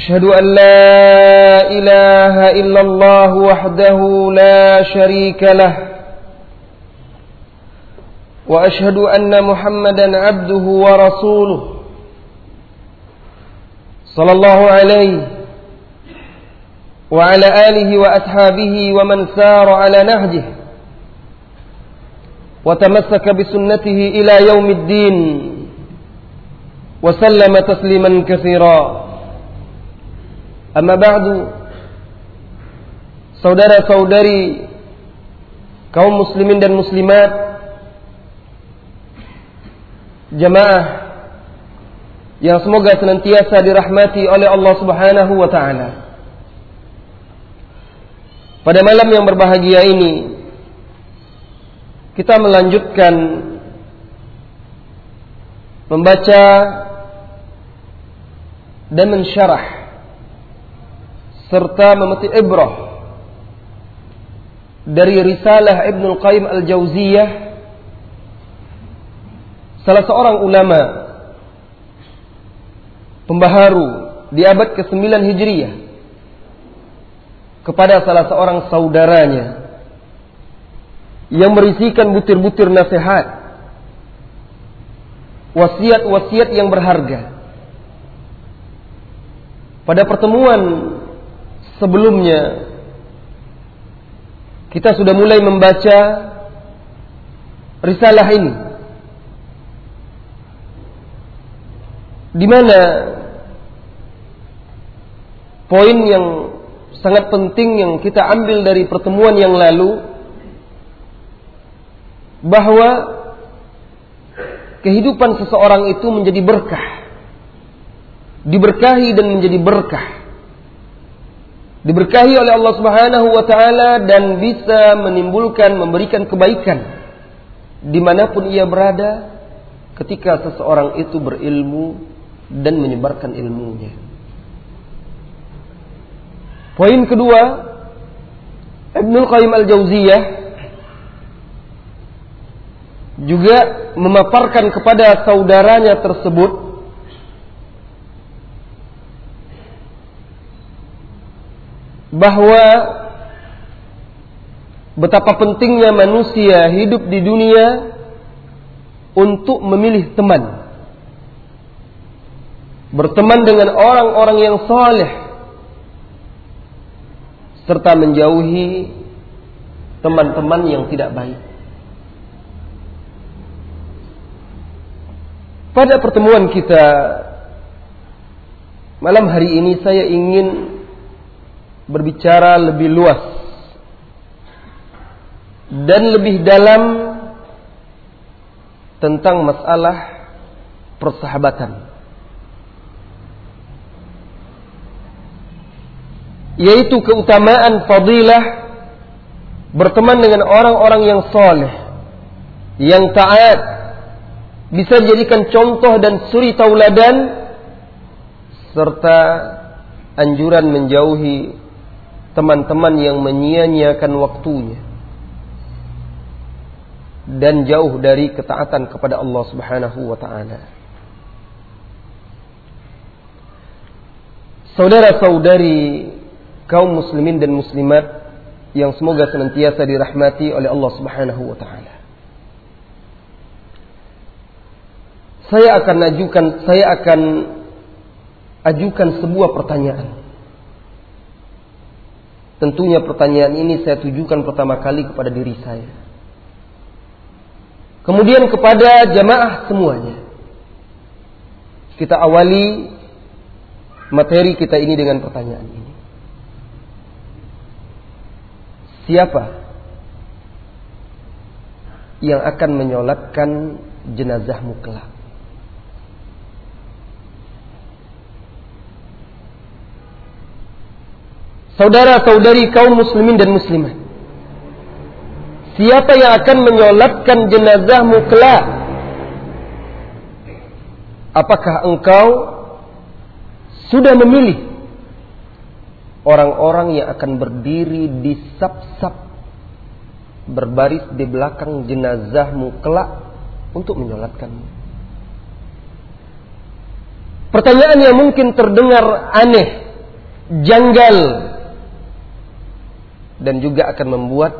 أشهد أن لا إله إلا الله وحده لا شريك له وأشهد أن محمدا عبده ورسوله صلى الله عليه وعلى آله وأصحابه ومن سار على نهجه وتمسك بسنته إلى يوم الدين وسلم تسليما كثيرا. Amma ba'du Saudara-saudari kaum muslimin dan muslimat jamaah yang semoga senantiasa dirahmati oleh Allah Subhanahu wa taala. Pada malam yang berbahagia ini kita melanjutkan membaca dan mensyarah serta memetik ibrah dari risalah Ibnu Qayyim Al-Jauziyah salah seorang ulama pembaharu di abad ke-9 Hijriah kepada salah seorang saudaranya yang berisikan butir-butir nasihat wasiat-wasiat yang berharga. Pada pertemuan sebelumnya. Kita sudah mulai membaca risalah ini. Di mana poin yang sangat penting yang kita ambil dari pertemuan yang lalu bahwa kehidupan seseorang itu menjadi berkah. Diberkahi dan menjadi berkah diberkahi oleh Allah Subhanahu wa taala dan bisa menimbulkan memberikan kebaikan di mana pun ia berada ketika seseorang itu berilmu dan menyebarkan ilmunya. Poin kedua, Ibnu Qayyim Al-Jauziyah juga memaparkan kepada saudaranya tersebut bahwa betapa pentingnya manusia hidup di dunia untuk memilih teman. Berteman dengan orang-orang yang saleh serta menjauhi teman-teman yang tidak baik. Pada pertemuan kita malam hari ini saya ingin berbicara lebih luas dan lebih dalam tentang masalah persahabatan. Yaitu keutamaan fadilah berteman dengan orang-orang yang soleh, yang taat, bisa dijadikan contoh dan suri tauladan, serta anjuran menjauhi teman-teman yang menyia-nyiakan waktunya dan jauh dari ketaatan kepada Allah Subhanahu wa taala. Saudara-saudari kaum muslimin dan muslimat yang semoga senantiasa dirahmati oleh Allah Subhanahu wa taala. Saya akan ajukan saya akan ajukan sebuah pertanyaan Tentunya pertanyaan ini saya tujukan pertama kali kepada diri saya. Kemudian kepada jamaah semuanya. Kita awali materi kita ini dengan pertanyaan ini. Siapa yang akan menyolatkan jenazahmu kelak? Saudara-saudari kaum muslimin dan muslimat. Siapa yang akan menyolatkan jenazahmu kelak? Apakah engkau sudah memilih orang-orang yang akan berdiri di sap-sap berbaris di belakang jenazahmu kelak untuk menyolatkanmu? Pertanyaan yang mungkin terdengar aneh, janggal, dan juga akan membuat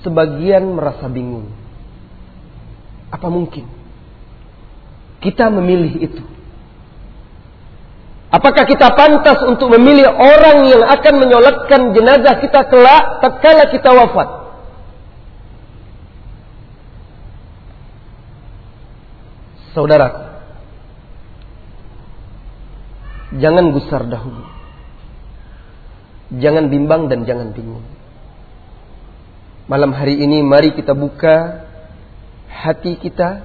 sebagian merasa bingung. Apa mungkin kita memilih itu? Apakah kita pantas untuk memilih orang yang akan menyolatkan jenazah kita kelak tatkala kita wafat? Saudara, Jangan gusar dahulu. Jangan bimbang dan jangan bingung. Malam hari ini mari kita buka hati kita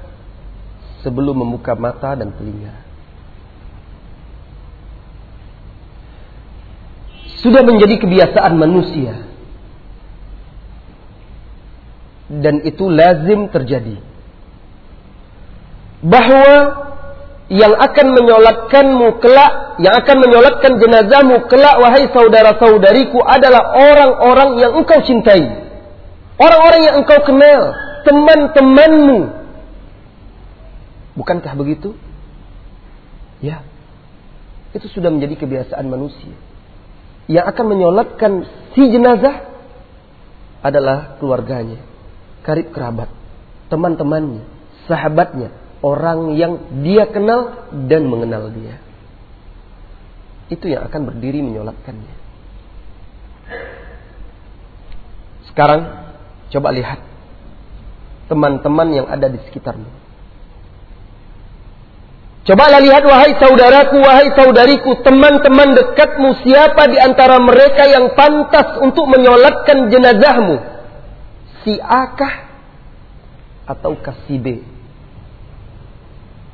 sebelum membuka mata dan telinga. Sudah menjadi kebiasaan manusia. Dan itu lazim terjadi. Bahwa yang akan menyolatkanmu kelak, yang akan menyolatkan jenazahmu kelak, wahai saudara-saudariku adalah orang-orang yang engkau cintai. Orang-orang yang engkau kenal, teman-temanmu. Bukankah begitu? Ya. Itu sudah menjadi kebiasaan manusia. Yang akan menyolatkan si jenazah adalah keluarganya, karib kerabat, teman-temannya, sahabatnya, orang yang dia kenal dan mengenal dia. Itu yang akan berdiri menyolatkannya. Sekarang coba lihat teman-teman yang ada di sekitarmu. Cobalah lihat wahai saudaraku, wahai saudariku, teman-teman dekatmu siapa di antara mereka yang pantas untuk menyolatkan jenazahmu? Si A kah atau si B?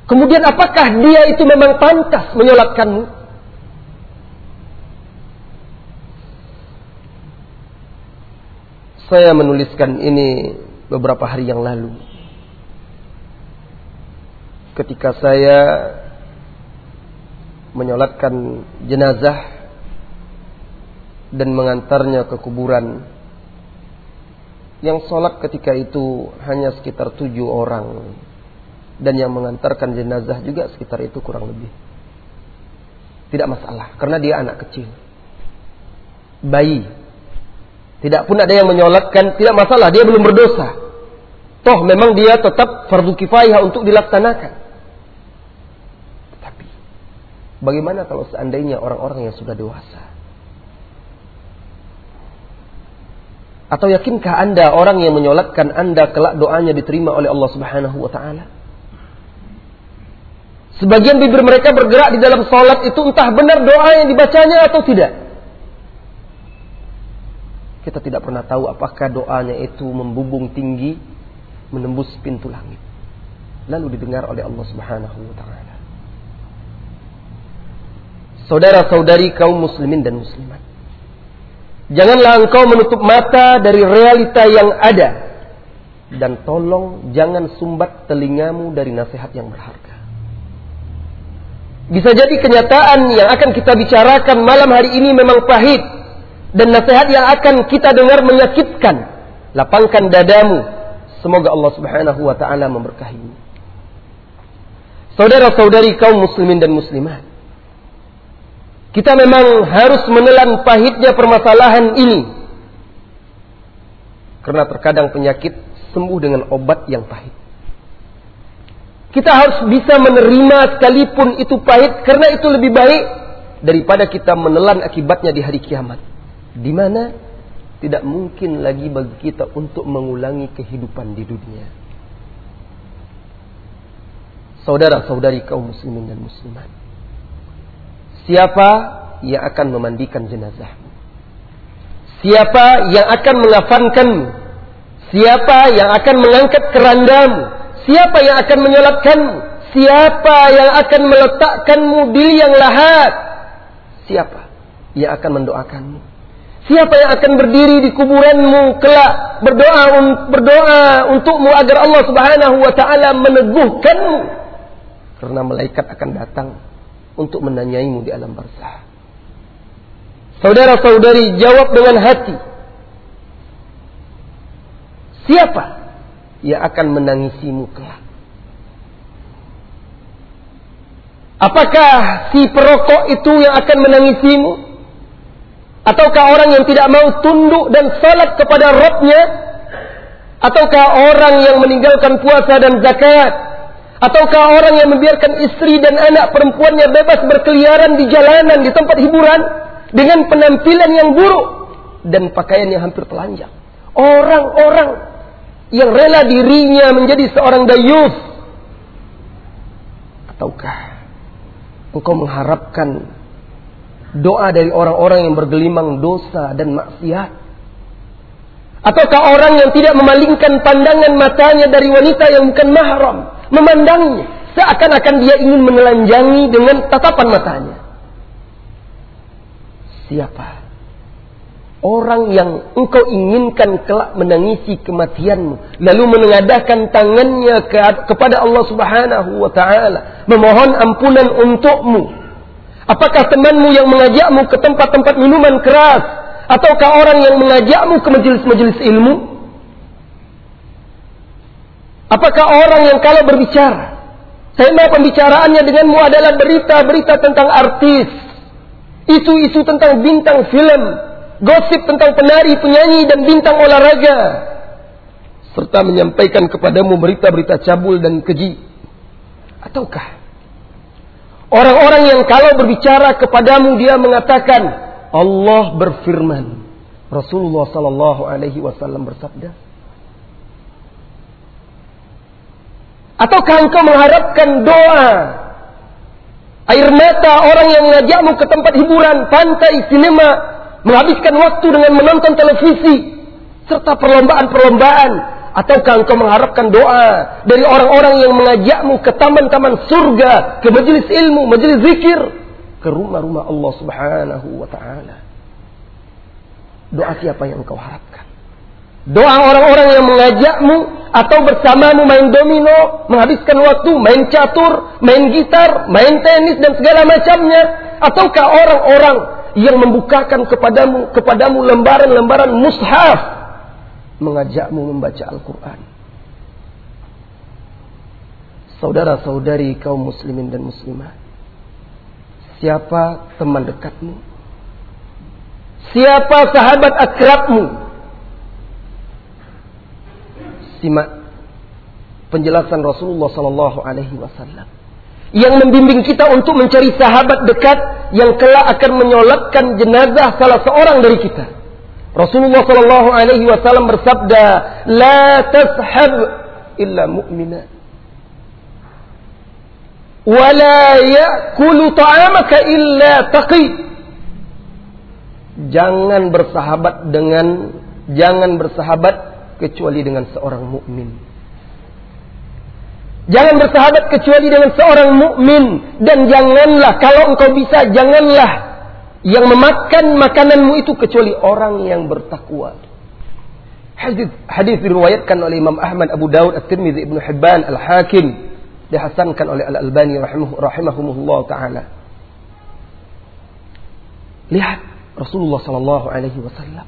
Kemudian apakah dia itu memang pantas menyolatkanmu? Saya menuliskan ini beberapa hari yang lalu. Ketika saya menyolatkan jenazah dan mengantarnya ke kuburan yang sholat ketika itu hanya sekitar tujuh orang dan yang mengantarkan jenazah juga sekitar itu kurang lebih. Tidak masalah karena dia anak kecil. Bayi. Tidak pun ada yang menyolatkan, tidak masalah, dia belum berdosa. Toh memang dia tetap fardu kifayah untuk dilaksanakan. Tapi bagaimana kalau seandainya orang-orang yang sudah dewasa? Atau yakinkah Anda orang yang menyolatkan Anda kelak doanya diterima oleh Allah Subhanahu wa taala? Sebagian bibir mereka bergerak di dalam sholat itu entah benar doa yang dibacanya atau tidak. Kita tidak pernah tahu apakah doanya itu membubung tinggi, menembus pintu langit. Lalu didengar oleh Allah Subhanahu wa taala. Saudara-saudari kaum muslimin dan muslimat. Janganlah engkau menutup mata dari realita yang ada. Dan tolong jangan sumbat telingamu dari nasihat yang berharga. Bisa jadi kenyataan yang akan kita bicarakan malam hari ini memang pahit dan nasihat yang akan kita dengar menyakitkan. Lapangkan dadamu. Semoga Allah Subhanahu wa taala memberkahimu. Saudara-saudari kaum muslimin dan muslimat. Kita memang harus menelan pahitnya permasalahan ini. Karena terkadang penyakit sembuh dengan obat yang pahit. Kita harus bisa menerima sekalipun itu pahit karena itu lebih baik daripada kita menelan akibatnya di hari kiamat. Di mana tidak mungkin lagi bagi kita untuk mengulangi kehidupan di dunia. Saudara-saudari kaum muslimin dan muslimat. Siapa yang akan memandikan jenazahmu? Siapa yang akan mengafankanmu? Siapa yang akan mengangkat kerandamu? Siapa yang akan menyolatkanmu? Siapa yang akan meletakkanmu di yang lahat? Siapa yang akan mendoakanmu? Siapa yang akan berdiri di kuburanmu kelak berdoa berdoa untukmu agar Allah Subhanahu wa taala meneguhkanmu? Karena malaikat akan datang untuk menanyaimu di alam barzah. Saudara-saudari, jawab dengan hati. Siapa yang akan menangisimu kelak? Apakah si perokok itu yang akan menangisimu? Ataukah orang yang tidak mau tunduk dan salat kepada Rabbnya? Ataukah orang yang meninggalkan puasa dan zakat? Ataukah orang yang membiarkan istri dan anak perempuannya bebas berkeliaran di jalanan, di tempat hiburan? Dengan penampilan yang buruk dan pakaian yang hampir telanjang. Orang-orang yang rela dirinya menjadi seorang dayus. Ataukah engkau mengharapkan doa dari orang-orang yang bergelimang dosa dan maksiat? Ataukah orang yang tidak memalingkan pandangan matanya dari wanita yang bukan mahram, memandangnya seakan-akan dia ingin menelanjangi dengan tatapan matanya? Siapa? Orang yang engkau inginkan kelak menangisi kematianmu. Lalu menengadahkan tangannya ke, kepada Allah subhanahu wa ta'ala. Memohon ampunan untukmu. Apakah temanmu yang mengajakmu ke tempat-tempat minuman keras? Ataukah orang yang mengajakmu ke majelis-majelis ilmu? Apakah orang yang kalau berbicara? Tema pembicaraannya denganmu adalah berita-berita tentang artis. Isu-isu tentang bintang film gosip tentang penari, penyanyi dan bintang olahraga serta menyampaikan kepadamu berita-berita cabul dan keji ataukah orang-orang yang kalau berbicara kepadamu dia mengatakan Allah berfirman. Rasulullah sallallahu alaihi wasallam bersabda Ataukah engkau mengharapkan doa air mata orang yang mengajakmu ke tempat hiburan, pantai, sinema, menghabiskan waktu dengan menonton televisi serta perlombaan-perlombaan ataukah engkau mengharapkan doa dari orang-orang yang mengajakmu ke taman-taman surga, ke majelis ilmu, majelis zikir, ke rumah-rumah Allah Subhanahu wa taala. Doa siapa yang engkau harapkan? Doa orang-orang yang mengajakmu atau bersamamu main domino, menghabiskan waktu, main catur, main gitar, main tenis dan segala macamnya, ataukah orang-orang yang membukakan kepadamu kepadamu lembaran-lembaran mushaf mengajakmu membaca Al-Qur'an. Saudara-saudari kaum muslimin dan muslimah. Siapa teman dekatmu? Siapa sahabat akrabmu? Simak penjelasan Rasulullah sallallahu alaihi wasallam yang membimbing kita untuk mencari sahabat dekat yang kelak akan menyolatkan jenazah salah seorang dari kita. Rasulullah Shallallahu Alaihi Wasallam bersabda, "La tashab illa mu'mina, wa la ya'kulu ta'amaka illa taqi." Jangan bersahabat dengan jangan bersahabat kecuali dengan seorang mukmin. Jangan bersahabat kecuali dengan seorang mukmin dan janganlah kalau engkau bisa janganlah yang memakan makananmu itu kecuali orang yang bertakwa. Hadis hadis diriwayatkan oleh Imam Ahmad, Abu Daud, At-Tirmidzi, Ibnu Hibban, Al-Hakim, dihasankan oleh Al-Albani rahimahumullah taala. Lihat Rasulullah sallallahu alaihi wasallam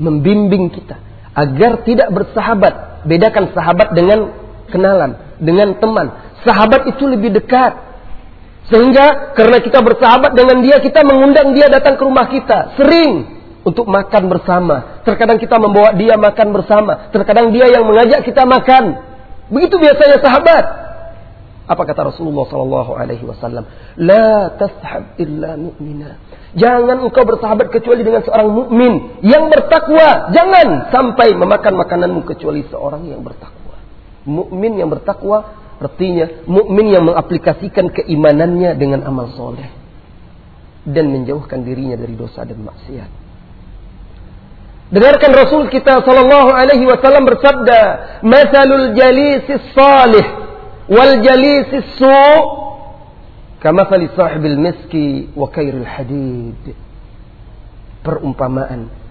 membimbing kita agar tidak bersahabat. Bedakan sahabat dengan kenalan dengan teman. Sahabat itu lebih dekat. Sehingga karena kita bersahabat dengan dia, kita mengundang dia datang ke rumah kita. Sering untuk makan bersama. Terkadang kita membawa dia makan bersama. Terkadang dia yang mengajak kita makan. Begitu biasanya sahabat. Apa kata Rasulullah Sallallahu Alaihi Wasallam? La tashab illa mu'mina. Jangan engkau bersahabat kecuali dengan seorang mukmin yang bertakwa. Jangan sampai memakan makananmu kecuali seorang yang bertakwa. Mukmin yang bertakwa artinya mukmin yang mengaplikasikan keimanannya dengan amal soleh dan menjauhkan dirinya dari dosa dan maksiat. Dengarkan Rasul kita sallallahu alaihi wasallam bersabda, "Matsalul jalisis salih wal jalisis su' kamathali sahibil miski wa kairil hadid." Perumpamaan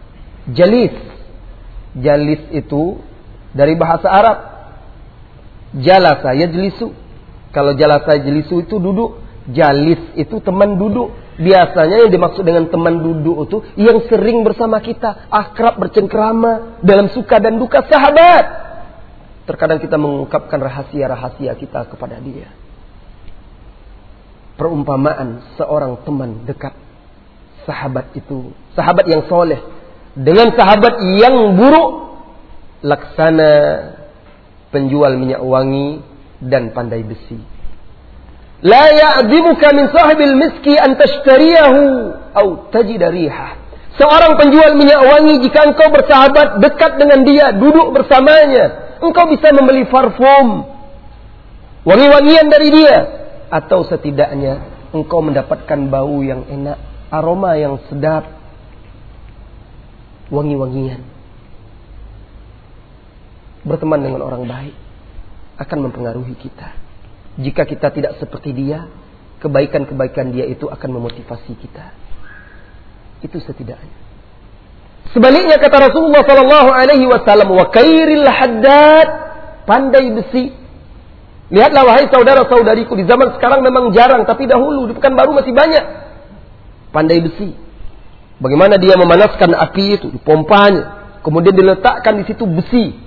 Jalis. Jalis itu dari bahasa Arab. Jalasa yajlisu. Kalau jalasa yajlisu itu duduk. Jalis itu teman duduk. Biasanya yang dimaksud dengan teman duduk itu yang sering bersama kita, akrab bercengkrama dalam suka dan duka sahabat. Terkadang kita mengungkapkan rahasia-rahasia kita kepada dia. Perumpamaan seorang teman dekat sahabat itu, sahabat yang soleh dengan sahabat yang buruk laksana penjual minyak wangi dan pandai besi. La ya'dibuka min sahibil miski an tashtariyahu au tajid rihah. Seorang penjual minyak wangi jika engkau bersahabat dekat dengan dia, duduk bersamanya, engkau bisa membeli parfum wangi-wangian dari dia atau setidaknya engkau mendapatkan bau yang enak, aroma yang sedap, wangi-wangian. Berteman dengan orang baik akan mempengaruhi kita. Jika kita tidak seperti dia, kebaikan-kebaikan dia itu akan memotivasi kita. Itu setidaknya. Sebaliknya kata Rasulullah Sallallahu Alaihi Wasallam, wa kairil haddad pandai besi. Lihatlah wahai saudara-saudariku di zaman sekarang memang jarang, tapi dahulu pekan baru masih banyak pandai besi. Bagaimana dia memanaskan api itu, dipompanya, kemudian diletakkan di situ besi,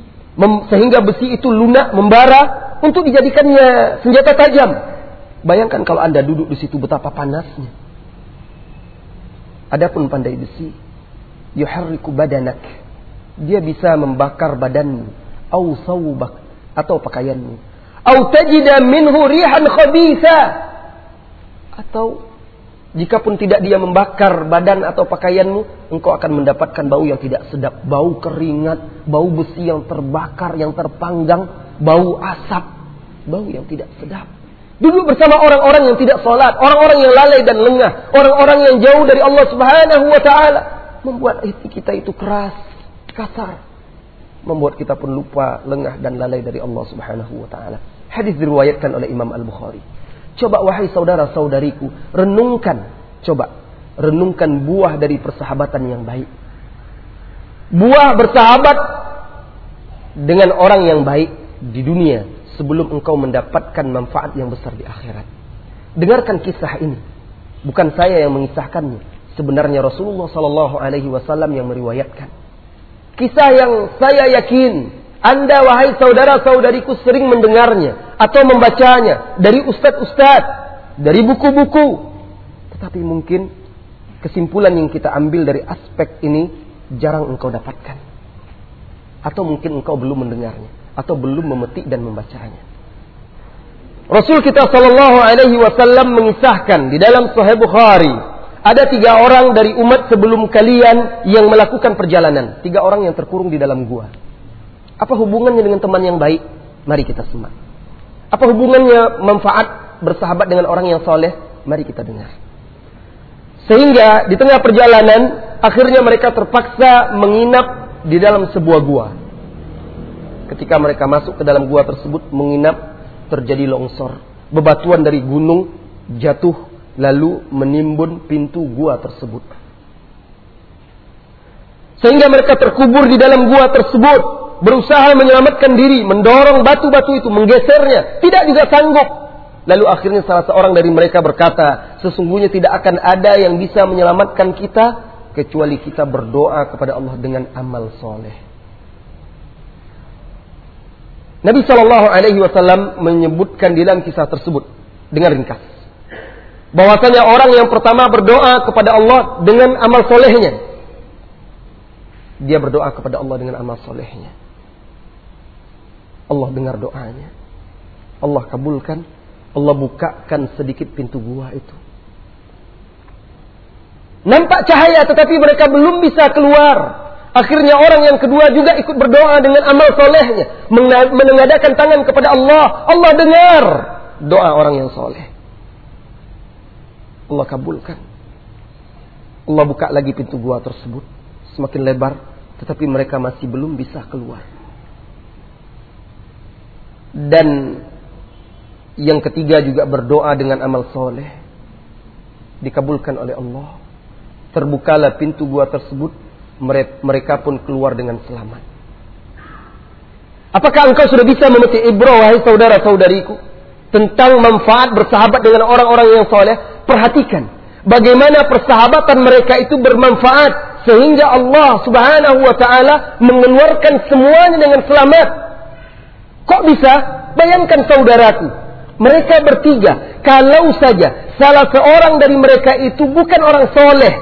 sehingga besi itu lunak, membara, untuk dijadikannya senjata tajam. Bayangkan kalau Anda duduk di situ betapa panasnya. Adapun pandai besi, yuharriku badanak. Dia bisa membakar badanmu, au sawbak atau pakaianmu. Au tajida minhu rihan khabitha. Atau jika pun tidak dia membakar badan atau pakaianmu, engkau akan mendapatkan bau yang tidak sedap, bau keringat, bau besi yang terbakar, yang terpanggang, bau asap, bau yang tidak sedap. Duduk bersama orang-orang yang tidak sholat, orang-orang yang lalai dan lengah, orang-orang yang jauh dari Allah Subhanahu wa taala, membuat hati kita itu keras, kasar, membuat kita pun lupa, lengah dan lalai dari Allah Subhanahu wa taala. Hadis diriwayatkan oleh Imam Al-Bukhari. Coba wahai saudara-saudariku, renungkan, coba renungkan buah dari persahabatan yang baik. Buah bersahabat dengan orang yang baik di dunia sebelum engkau mendapatkan manfaat yang besar di akhirat. Dengarkan kisah ini. Bukan saya yang mengisahkannya. Sebenarnya Rasulullah Sallallahu Alaihi Wasallam yang meriwayatkan. Kisah yang saya yakin anda wahai saudara-saudariku sering mendengarnya atau membacanya dari ustadz-ustadz, dari buku-buku. Tetapi mungkin kesimpulan yang kita ambil dari aspek ini jarang engkau dapatkan. Atau mungkin engkau belum mendengarnya atau belum memetik dan membacanya. Rasul kita Shallallahu Alaihi Wasallam mengisahkan di dalam Sahih Bukhari ada tiga orang dari umat sebelum kalian yang melakukan perjalanan. Tiga orang yang terkurung di dalam gua. Apa hubungannya dengan teman yang baik? Mari kita simak. Apa hubungannya manfaat bersahabat dengan orang yang soleh? Mari kita dengar. Sehingga di tengah perjalanan akhirnya mereka terpaksa menginap di dalam sebuah gua. Ketika mereka masuk ke dalam gua tersebut menginap terjadi longsor. Bebatuan dari gunung jatuh lalu menimbun pintu gua tersebut. Sehingga mereka terkubur di dalam gua tersebut, berusaha menyelamatkan diri, mendorong batu-batu itu, menggesernya, tidak juga sanggup. Lalu akhirnya salah seorang dari mereka berkata, sesungguhnya tidak akan ada yang bisa menyelamatkan kita kecuali kita berdoa kepada Allah dengan amal soleh. Nabi Shallallahu Alaihi Wasallam menyebutkan di dalam kisah tersebut dengan ringkas bahwasanya orang yang pertama berdoa kepada Allah dengan amal solehnya dia berdoa kepada Allah dengan amal solehnya Allah dengar doanya Allah kabulkan Allah bukakan sedikit pintu gua itu nampak cahaya tetapi mereka belum bisa keluar Akhirnya orang yang kedua juga ikut berdoa dengan amal solehnya. Menengadakan tangan kepada Allah. Allah dengar doa orang yang soleh. Allah kabulkan. Allah buka lagi pintu gua tersebut. Semakin lebar. Tetapi mereka masih belum bisa keluar. Dan yang ketiga juga berdoa dengan amal soleh. Dikabulkan oleh Allah. Terbukalah pintu gua tersebut mereka pun keluar dengan selamat. Apakah engkau sudah bisa memetik ibrah wahai saudara-saudariku tentang manfaat bersahabat dengan orang-orang yang soleh? Perhatikan bagaimana persahabatan mereka itu bermanfaat sehingga Allah Subhanahu wa taala mengeluarkan semuanya dengan selamat. Kok bisa? Bayangkan saudaraku, mereka bertiga, kalau saja salah seorang dari mereka itu bukan orang soleh,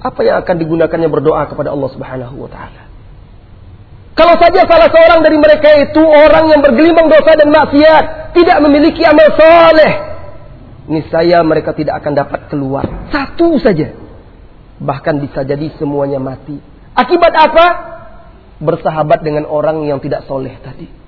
apa yang akan digunakannya berdoa kepada Allah Subhanahu wa taala? Kalau saja salah seorang dari mereka itu orang yang bergelimang dosa dan maksiat, tidak memiliki amal soleh, niscaya mereka tidak akan dapat keluar. Satu saja. Bahkan bisa jadi semuanya mati. Akibat apa? Bersahabat dengan orang yang tidak soleh tadi.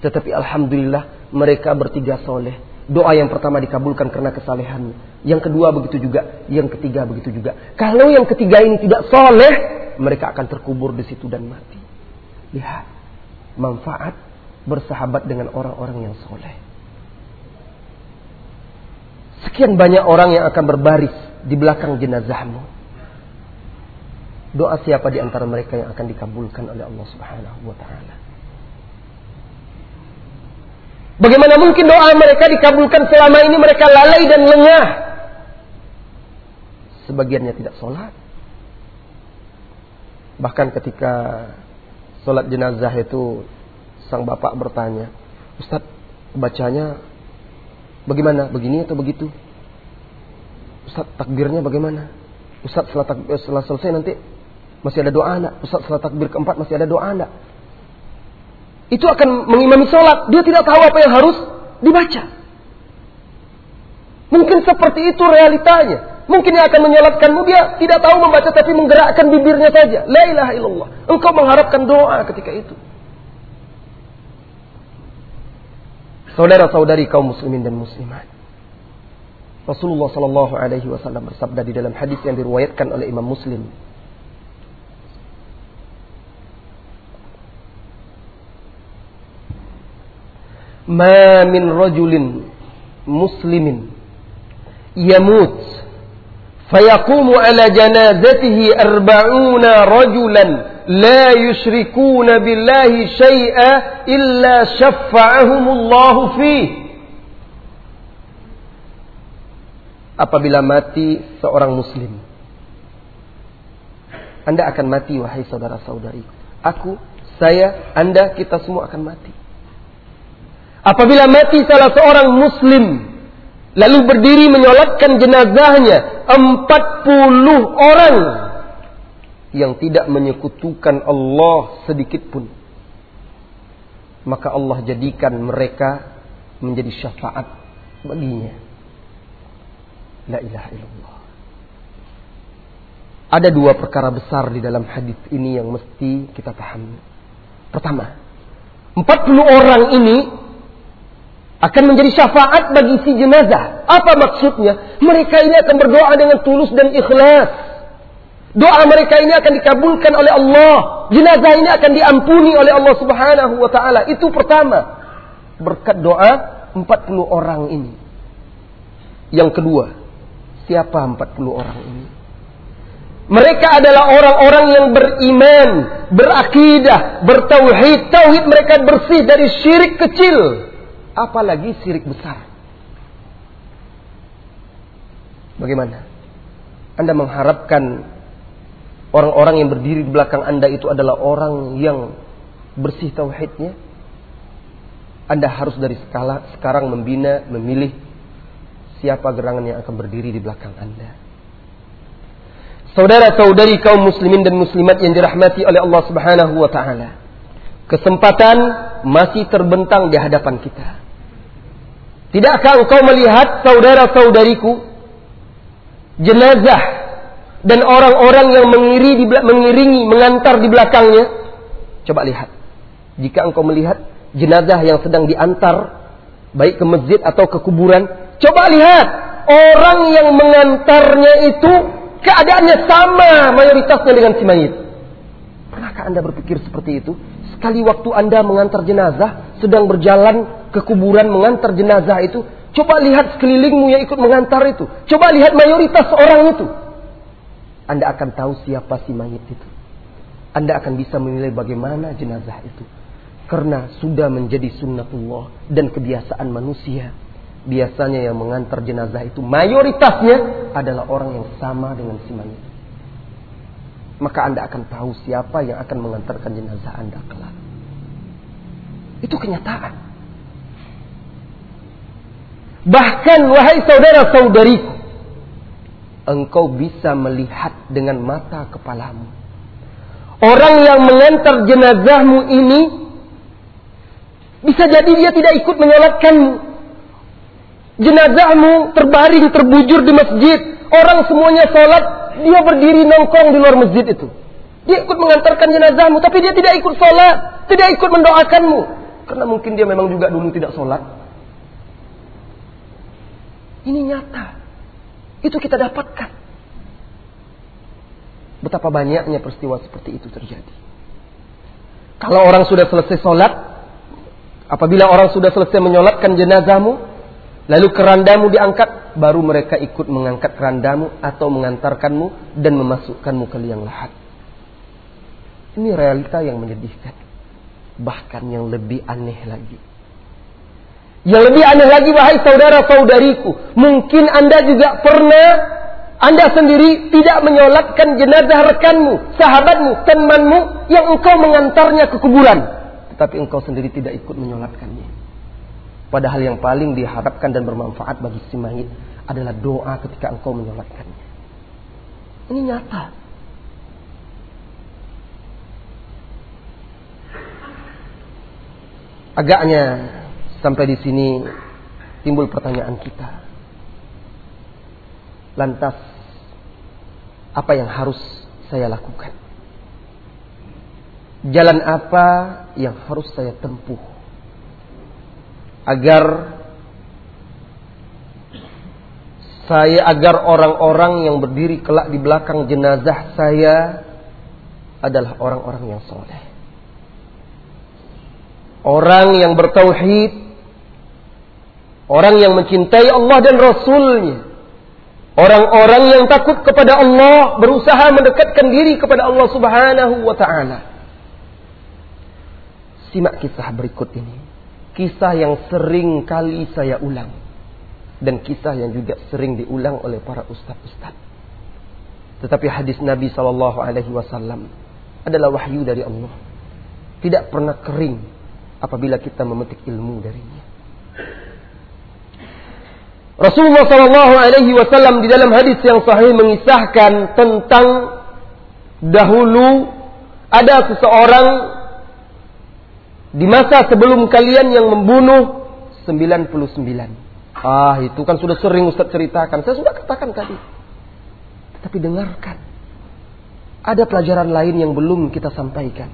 Tetapi Alhamdulillah mereka bertiga soleh. Doa yang pertama dikabulkan karena kesalehan. Yang kedua begitu juga. Yang ketiga begitu juga. Kalau yang ketiga ini tidak soleh, mereka akan terkubur di situ dan mati. Lihat. Manfaat bersahabat dengan orang-orang yang soleh. Sekian banyak orang yang akan berbaris di belakang jenazahmu. Doa siapa di antara mereka yang akan dikabulkan oleh Allah Subhanahu wa taala? Bagaimana mungkin doa mereka dikabulkan selama ini mereka lalai dan lengah? Sebagiannya tidak sholat. Bahkan ketika sholat jenazah itu sang bapak bertanya, Ustadz bacanya bagaimana? Begini atau begitu? Ustadz takbirnya bagaimana? Ustadz setelah, setelah selesai nanti masih ada doa anak. Ustaz setelah takbir keempat masih ada doa anak. Itu akan mengimami sholat. Dia tidak tahu apa yang harus dibaca. Mungkin seperti itu realitanya. Mungkin yang akan menyolatkanmu dia tidak tahu membaca tapi menggerakkan bibirnya saja. La ilaha illallah. Engkau mengharapkan doa ketika itu. Saudara-saudari kaum muslimin dan muslimat. Rasulullah Sallallahu Alaihi Wasallam bersabda di dalam hadis yang diriwayatkan oleh Imam Muslim ma min rajulin muslimin yamut fayaqumu ala janazatihi arba'una rajulan la yushrikuna billahi syai'a illa syaffa'ahumullahu fi apabila mati seorang muslim Anda akan mati wahai saudara-saudari aku saya Anda kita semua akan mati. Apabila mati salah seorang muslim lalu berdiri menyolatkan jenazahnya 40 orang yang tidak menyekutukan Allah sedikit pun maka Allah jadikan mereka menjadi syafaat baginya. La ilaha illallah. Ada dua perkara besar di dalam hadis ini yang mesti kita pahami. Pertama 40 orang ini akan menjadi syafaat bagi si jenazah. Apa maksudnya? Mereka ini akan berdoa dengan tulus dan ikhlas. Doa mereka ini akan dikabulkan oleh Allah. Jenazah ini akan diampuni oleh Allah Subhanahu wa taala. Itu pertama. Berkat doa 40 orang ini. Yang kedua, siapa 40 orang ini? Mereka adalah orang-orang yang beriman, berakidah, bertauhid. Tauhid mereka bersih dari syirik kecil apalagi sirik besar. Bagaimana? Anda mengharapkan orang-orang yang berdiri di belakang Anda itu adalah orang yang bersih tauhidnya? Anda harus dari skala sekarang membina, memilih siapa gerangan yang akan berdiri di belakang Anda. Saudara-saudari kaum muslimin dan muslimat yang dirahmati oleh Allah Subhanahu wa taala. Kesempatan masih terbentang di hadapan kita. Tidakkah engkau melihat saudara-saudariku jenazah dan orang-orang yang mengiri, mengiringi, mengantar di belakangnya? Coba lihat. Jika engkau melihat jenazah yang sedang diantar baik ke masjid atau ke kuburan, coba lihat orang yang mengantarnya itu keadaannya sama mayoritasnya dengan si mayit. Pernahkah Anda berpikir seperti itu? Sekali waktu Anda mengantar jenazah, sedang berjalan ke kuburan mengantar jenazah itu, coba lihat sekelilingmu yang ikut mengantar itu. Coba lihat mayoritas orang itu. Anda akan tahu siapa si mayit itu. Anda akan bisa menilai bagaimana jenazah itu. Karena sudah menjadi sunnatullah dan kebiasaan manusia. Biasanya yang mengantar jenazah itu mayoritasnya adalah orang yang sama dengan si mayit. Maka Anda akan tahu siapa yang akan mengantarkan jenazah Anda kelak. Itu kenyataan. Bahkan wahai saudara-saudariku, engkau bisa melihat dengan mata kepalamu. Orang yang mengantar jenazahmu ini bisa jadi dia tidak ikut menyolatkanmu. Jenazahmu terbaring terbujur di masjid. Orang semuanya sholat, dia berdiri nongkrong di luar masjid itu. Dia ikut mengantarkan jenazahmu, tapi dia tidak ikut sholat, tidak ikut mendoakanmu. Karena mungkin dia memang juga dulu tidak sholat. Ini nyata. Itu kita dapatkan. Betapa banyaknya peristiwa seperti itu terjadi. Kalau orang sudah selesai sholat, apabila orang sudah selesai menyolatkan jenazahmu, lalu kerandamu diangkat, baru mereka ikut mengangkat kerandamu atau mengantarkanmu dan memasukkanmu ke liang lahat. Ini realita yang menyedihkan. Bahkan yang lebih aneh lagi. Yang lebih aneh lagi wahai saudara-saudariku. Mungkin Anda juga pernah anda sendiri tidak menyolatkan jenazah rekanmu, sahabatmu, temanmu yang engkau mengantarnya ke kuburan. Tetapi engkau sendiri tidak ikut menyolatkannya. Padahal yang paling diharapkan dan bermanfaat bagi si mayit adalah doa ketika engkau menyolatkannya. Ini nyata. Agaknya sampai di sini timbul pertanyaan kita. Lantas apa yang harus saya lakukan? Jalan apa yang harus saya tempuh agar saya agar orang-orang yang berdiri kelak di belakang jenazah saya adalah orang-orang yang soleh. Orang yang bertauhid, orang yang mencintai Allah dan Rasulnya, Orang-orang yang takut kepada Allah berusaha mendekatkan diri kepada Allah Subhanahu wa taala. Simak kisah berikut ini. Kisah yang sering kali saya ulang dan kisah yang juga sering diulang oleh para ustaz-ustaz. Tetapi hadis Nabi Shallallahu alaihi wasallam adalah wahyu dari Allah. Tidak pernah kering apabila kita memetik ilmu darinya. Rasulullah Shallallahu Alaihi Wasallam di dalam hadis yang sahih mengisahkan tentang dahulu ada seseorang di masa sebelum kalian yang membunuh 99. Ah, itu kan sudah sering Ustaz ceritakan. Saya sudah katakan tadi. Tetapi dengarkan. Ada pelajaran lain yang belum kita sampaikan.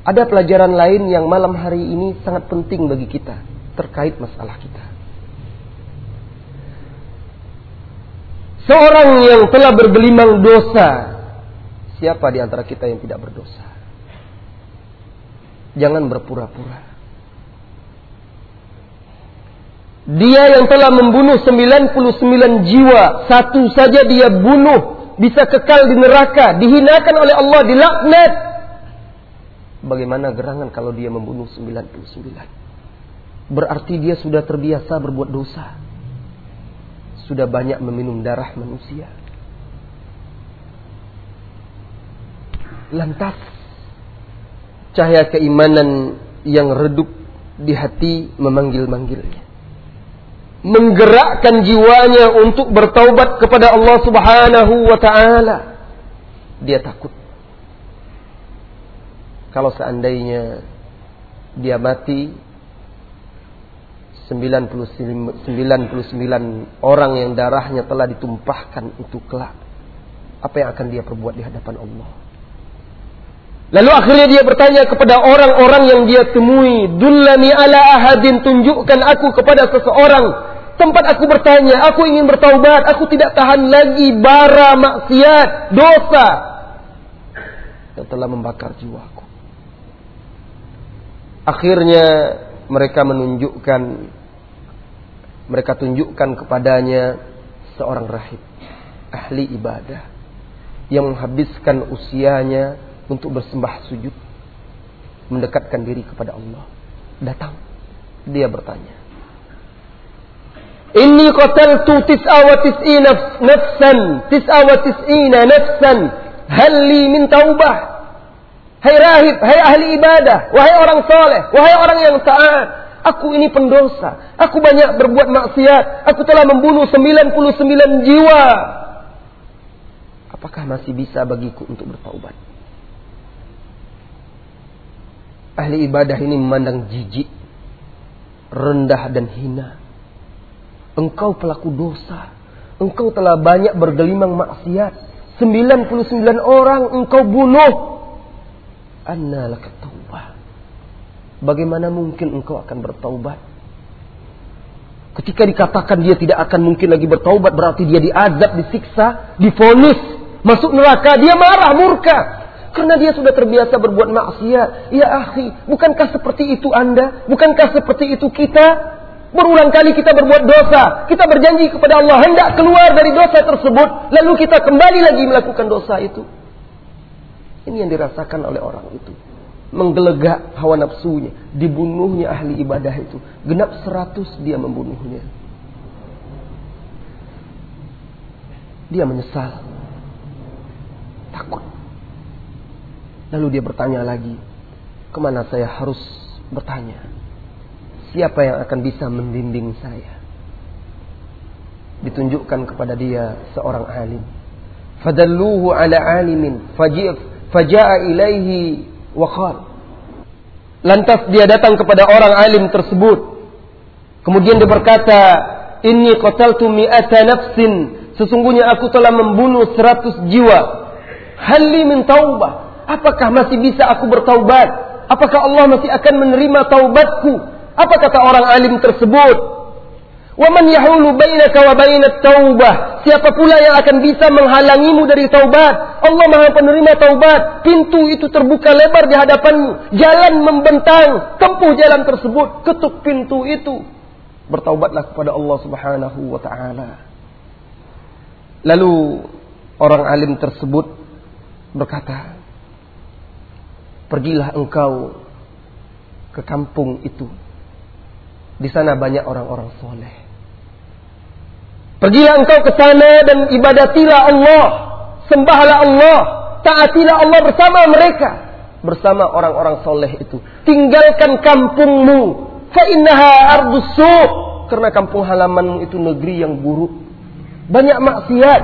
Ada pelajaran lain yang malam hari ini sangat penting bagi kita terkait masalah kita. Seorang yang telah bergelimang dosa, siapa di antara kita yang tidak berdosa? Jangan berpura-pura. Dia yang telah membunuh 99 jiwa, satu saja dia bunuh, bisa kekal di neraka, dihinakan oleh Allah, dilaknat. Bagaimana gerangan kalau dia membunuh 99? Berarti dia sudah terbiasa berbuat dosa sudah banyak meminum darah manusia. Lantas cahaya keimanan yang redup di hati memanggil-manggilnya. Menggerakkan jiwanya untuk bertaubat kepada Allah Subhanahu wa taala. Dia takut. Kalau seandainya dia mati 99 orang yang darahnya telah ditumpahkan itu kelak. Apa yang akan dia perbuat di hadapan Allah? Lalu akhirnya dia bertanya kepada orang-orang yang dia temui. Dullani ala ahadin tunjukkan aku kepada seseorang. Tempat aku bertanya, aku ingin bertaubat, aku tidak tahan lagi bara maksiat, dosa yang telah membakar jiwaku. Akhirnya mereka menunjukkan mereka tunjukkan kepadanya seorang rahib ahli ibadah yang menghabiskan usianya untuk bersembah sujud, mendekatkan diri kepada Allah. Datang, dia bertanya, Inni qataltu tis'a wa tis'ina nafsan, tis'a wa tis'ina nafsan, hal li min taubah? Hai rahib, hai ahli ibadah, wahai orang soleh, wahai orang yang taat. Aku ini pendosa. Aku banyak berbuat maksiat. Aku telah membunuh 99 jiwa. Apakah masih bisa bagiku untuk bertaubat? Ahli ibadah ini memandang jijik, rendah dan hina. Engkau pelaku dosa. Engkau telah banyak bergelimang maksiat. 99 orang engkau bunuh anna laka taubah. Bagaimana mungkin engkau akan bertaubat? Ketika dikatakan dia tidak akan mungkin lagi bertaubat berarti dia diazab, disiksa, difonis, masuk neraka, dia marah, murka. Karena dia sudah terbiasa berbuat maksiat. Ya akhi, bukankah seperti itu Anda? Bukankah seperti itu kita? Berulang kali kita berbuat dosa. Kita berjanji kepada Allah hendak keluar dari dosa tersebut. Lalu kita kembali lagi melakukan dosa itu. Ini yang dirasakan oleh orang itu. Menggelegak hawa nafsunya. Dibunuhnya ahli ibadah itu. Genap seratus dia membunuhnya. Dia menyesal. Takut. Lalu dia bertanya lagi. Ke mana saya harus bertanya? Siapa yang akan bisa membimbing saya? Ditunjukkan kepada dia seorang alim. Fadalluhu ala alimin. Faja'a ilaihi wa Lantas dia datang kepada orang alim tersebut. Kemudian dia berkata, "Inni qataltu mi'ata nafsin." Sesungguhnya aku telah membunuh seratus jiwa. Halli min taubah. Apakah masih bisa aku bertaubat? Apakah Allah masih akan menerima taubatku? Apa kata orang alim tersebut? Waman yahulu bainaka wa bainat taubah. Siapa pula yang akan bisa menghalangimu dari taubat? Allah Maha penerima taubat. Pintu itu terbuka lebar di hadapanmu. Jalan membentang. Tempuh jalan tersebut. Ketuk pintu itu. Bertaubatlah kepada Allah Subhanahu wa taala. Lalu orang alim tersebut berkata, "Pergilah engkau ke kampung itu. Di sana banyak orang-orang soleh. Pergilah engkau ke sana dan ibadatilah Allah. Sembahlah Allah. Taatilah Allah bersama mereka. Bersama orang-orang soleh itu. Tinggalkan kampungmu. Fa'innaha ardusu. Karena kampung halamanmu itu negeri yang buruk. Banyak maksiat.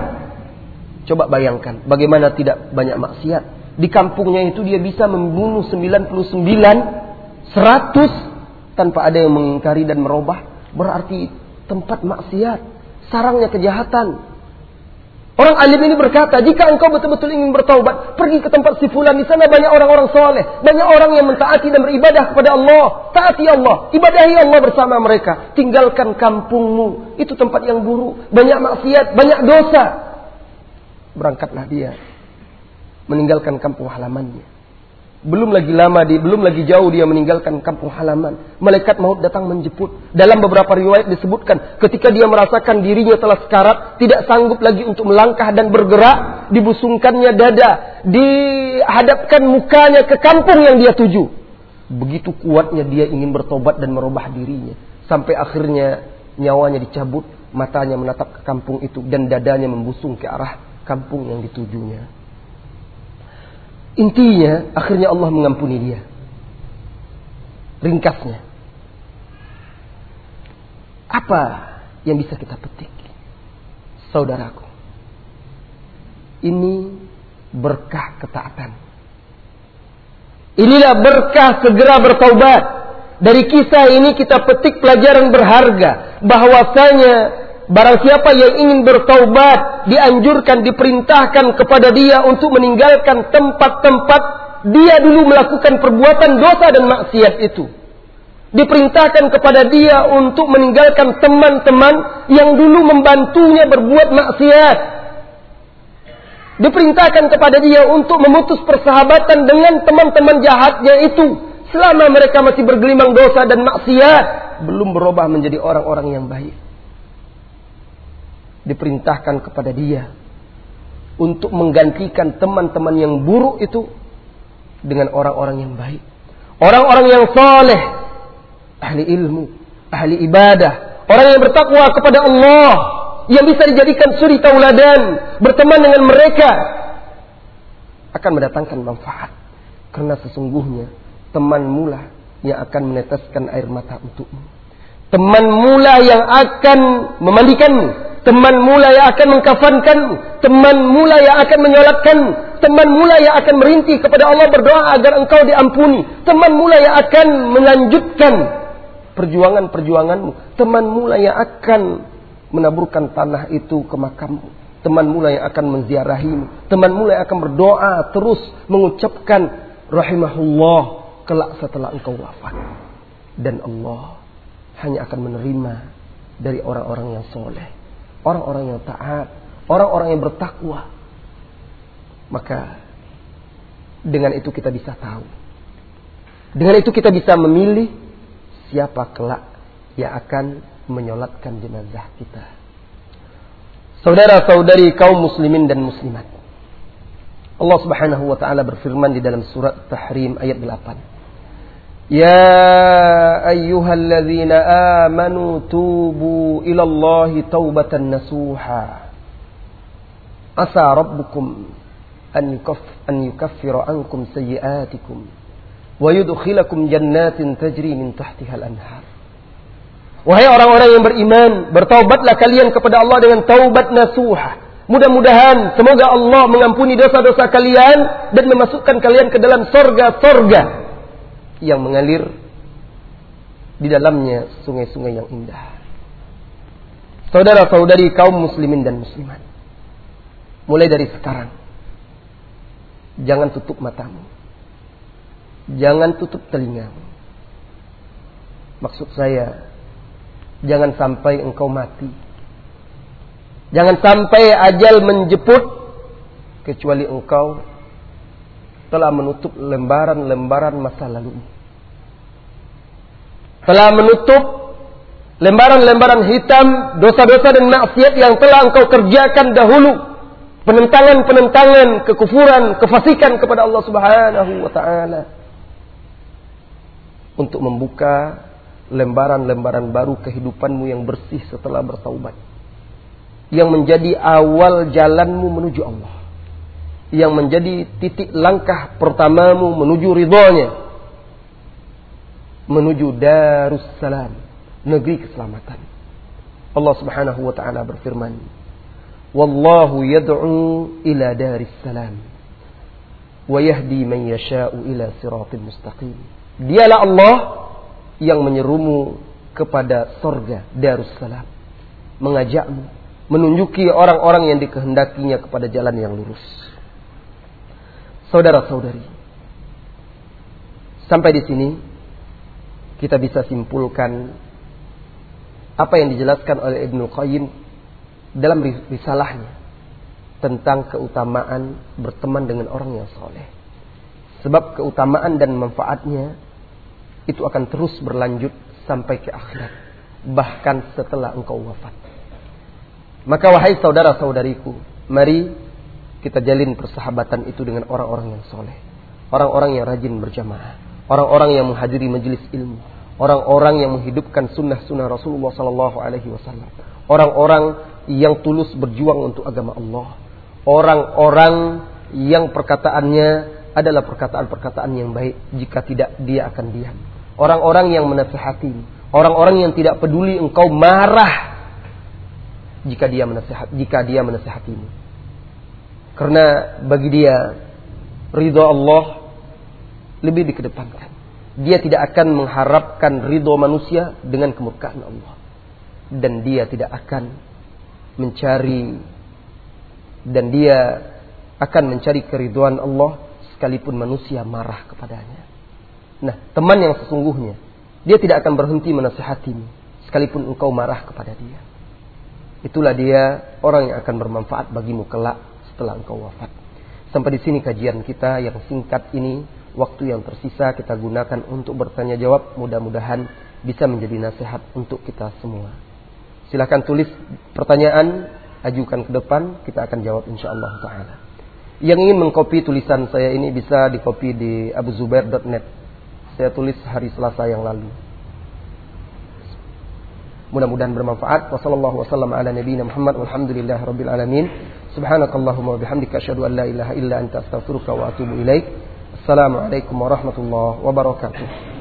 Coba bayangkan. Bagaimana tidak banyak maksiat. Di kampungnya itu dia bisa membunuh 99. 100. Tanpa ada yang mengingkari dan merubah. Berarti tempat maksiat sarangnya kejahatan. Orang alim ini berkata, jika engkau betul-betul ingin bertaubat, pergi ke tempat si fulan. Di sana banyak orang-orang soleh. Banyak orang yang mentaati dan beribadah kepada Allah. Taati Allah. Ibadahi Allah bersama mereka. Tinggalkan kampungmu. Itu tempat yang buruk. Banyak maksiat, banyak dosa. Berangkatlah dia. Meninggalkan kampung halamannya. Belum lagi lama di, belum lagi jauh dia meninggalkan kampung halaman. Malaikat maut datang menjemput. Dalam beberapa riwayat disebutkan, ketika dia merasakan dirinya telah sekarat, tidak sanggup lagi untuk melangkah dan bergerak, dibusungkannya dada, dihadapkan mukanya ke kampung yang dia tuju. Begitu kuatnya dia ingin bertobat dan merubah dirinya. Sampai akhirnya nyawanya dicabut, matanya menatap ke kampung itu dan dadanya membusung ke arah kampung yang ditujunya. Intinya, akhirnya Allah mengampuni dia. Ringkasnya. Apa yang bisa kita petik? Saudaraku. Ini berkah ketaatan. Inilah berkah segera bertaubat. Dari kisah ini kita petik pelajaran berharga bahwasanya Barang siapa yang ingin bertaubat, dianjurkan, diperintahkan kepada dia untuk meninggalkan tempat-tempat dia dulu melakukan perbuatan dosa dan maksiat itu. Diperintahkan kepada dia untuk meninggalkan teman-teman yang dulu membantunya berbuat maksiat. Diperintahkan kepada dia untuk memutus persahabatan dengan teman-teman jahatnya itu. Selama mereka masih bergelimang dosa dan maksiat. Belum berubah menjadi orang-orang yang baik diperintahkan kepada dia untuk menggantikan teman-teman yang buruk itu dengan orang-orang yang baik. Orang-orang yang soleh, ahli ilmu, ahli ibadah, orang yang bertakwa kepada Allah, yang bisa dijadikan suri tauladan, berteman dengan mereka akan mendatangkan manfaat. Karena sesungguhnya teman mula yang akan meneteskan air mata untukmu. Teman mula yang akan memandikanmu. Teman mula yang akan mengkafankanmu. Teman mula yang akan menyolatkanmu. Teman mula yang akan merintih kepada Allah berdoa agar engkau diampuni. Teman mula yang akan melanjutkan perjuangan-perjuanganmu. Teman mula yang akan menaburkan tanah itu ke makammu. Teman mula yang akan menziarahimu. Teman mula yang akan berdoa terus mengucapkan rahimahullah kelak setelah engkau wafat. Dan Allah hanya akan menerima dari orang-orang yang soleh, orang-orang yang taat, orang-orang yang bertakwa. Maka dengan itu kita bisa tahu. Dengan itu kita bisa memilih siapa kelak yang akan menyolatkan jenazah kita. Saudara-saudari kaum muslimin dan muslimat. Allah Subhanahu wa taala berfirman di dalam surat Tahrim ayat 8. يا أيها الذين آمنوا توبوا إلى الله توبة نسوحا عسى ربكم أن, يكف أن يكفر عنكم سيئاتكم ويدخلكم جنات تجري من تحتها الأنهار Wahai orang-orang yang beriman, bertaubatlah kalian kepada Allah dengan taubat nasuha. Mudah-mudahan semoga Allah mengampuni dosa-dosa kalian dan memasukkan kalian ke dalam sorga-sorga yang mengalir di dalamnya sungai-sungai yang indah. Saudara-saudari kaum muslimin dan muslimat. Mulai dari sekarang. Jangan tutup matamu. Jangan tutup telingamu. Maksud saya, jangan sampai engkau mati. Jangan sampai ajal menjemput kecuali engkau telah menutup lembaran-lembaran masa lalu. Telah menutup lembaran-lembaran hitam dosa-dosa dan maksiat yang telah engkau kerjakan dahulu. Penentangan-penentangan, kekufuran, kefasikan kepada Allah Subhanahu wa taala. Untuk membuka lembaran-lembaran baru kehidupanmu yang bersih setelah bertaubat. Yang menjadi awal jalanmu menuju Allah yang menjadi titik langkah pertamamu menuju ridhonya. Menuju darussalam negeri keselamatan. Allah Subhanahu wa taala berfirman wallahu yad'u ila darissalam wa yahdi man yasha'u ila siratil mustaqim. Dialah Allah yang menyerumu kepada sorga darussalam mengajakmu menunjuki orang-orang yang dikehendakinya kepada jalan yang lurus Saudara-saudari, sampai di sini kita bisa simpulkan apa yang dijelaskan oleh Ibnu Qayyim dalam risalahnya tentang keutamaan berteman dengan orang yang soleh. Sebab keutamaan dan manfaatnya itu akan terus berlanjut sampai ke akhirat. Bahkan setelah engkau wafat. Maka wahai saudara-saudariku, mari kita jalin persahabatan itu dengan orang-orang yang soleh. Orang-orang yang rajin berjamaah. Orang-orang yang menghadiri majelis ilmu. Orang-orang yang menghidupkan sunnah-sunnah Rasulullah Sallallahu Alaihi Wasallam. Orang-orang yang tulus berjuang untuk agama Allah. Orang-orang yang perkataannya adalah perkataan-perkataan yang baik. Jika tidak, dia akan diam. Orang-orang yang menasehati. Orang-orang yang tidak peduli engkau marah jika dia menasehat, jika dia menasehatimu. Karena bagi dia ridho Allah lebih dikedepankan. Dia tidak akan mengharapkan ridho manusia dengan kemurkaan Allah. Dan dia tidak akan mencari dan dia akan mencari keriduan Allah sekalipun manusia marah kepadanya. Nah, teman yang sesungguhnya, dia tidak akan berhenti menasihatimu sekalipun engkau marah kepada dia. Itulah dia orang yang akan bermanfaat bagimu kelak setelah engkau wafat. Sampai di sini kajian kita yang singkat ini, waktu yang tersisa kita gunakan untuk bertanya jawab, mudah-mudahan bisa menjadi nasihat untuk kita semua. Silahkan tulis pertanyaan ajukan ke depan, kita akan jawab insyaallah taala. Yang ingin mengkopi tulisan saya ini bisa dikopi di abuzubair.net. Saya tulis hari Selasa yang lalu. Mudah-mudahan bermanfaat. Wassalamualaikum warahmatullahi wabarakatuh. Walhamdulillah rabbil alamin. Subhanakallahumma wa bihamdika asyhadu an illa anta astaghfiruka wa atubu ilaik. Warahmatullahi wabarakatuh.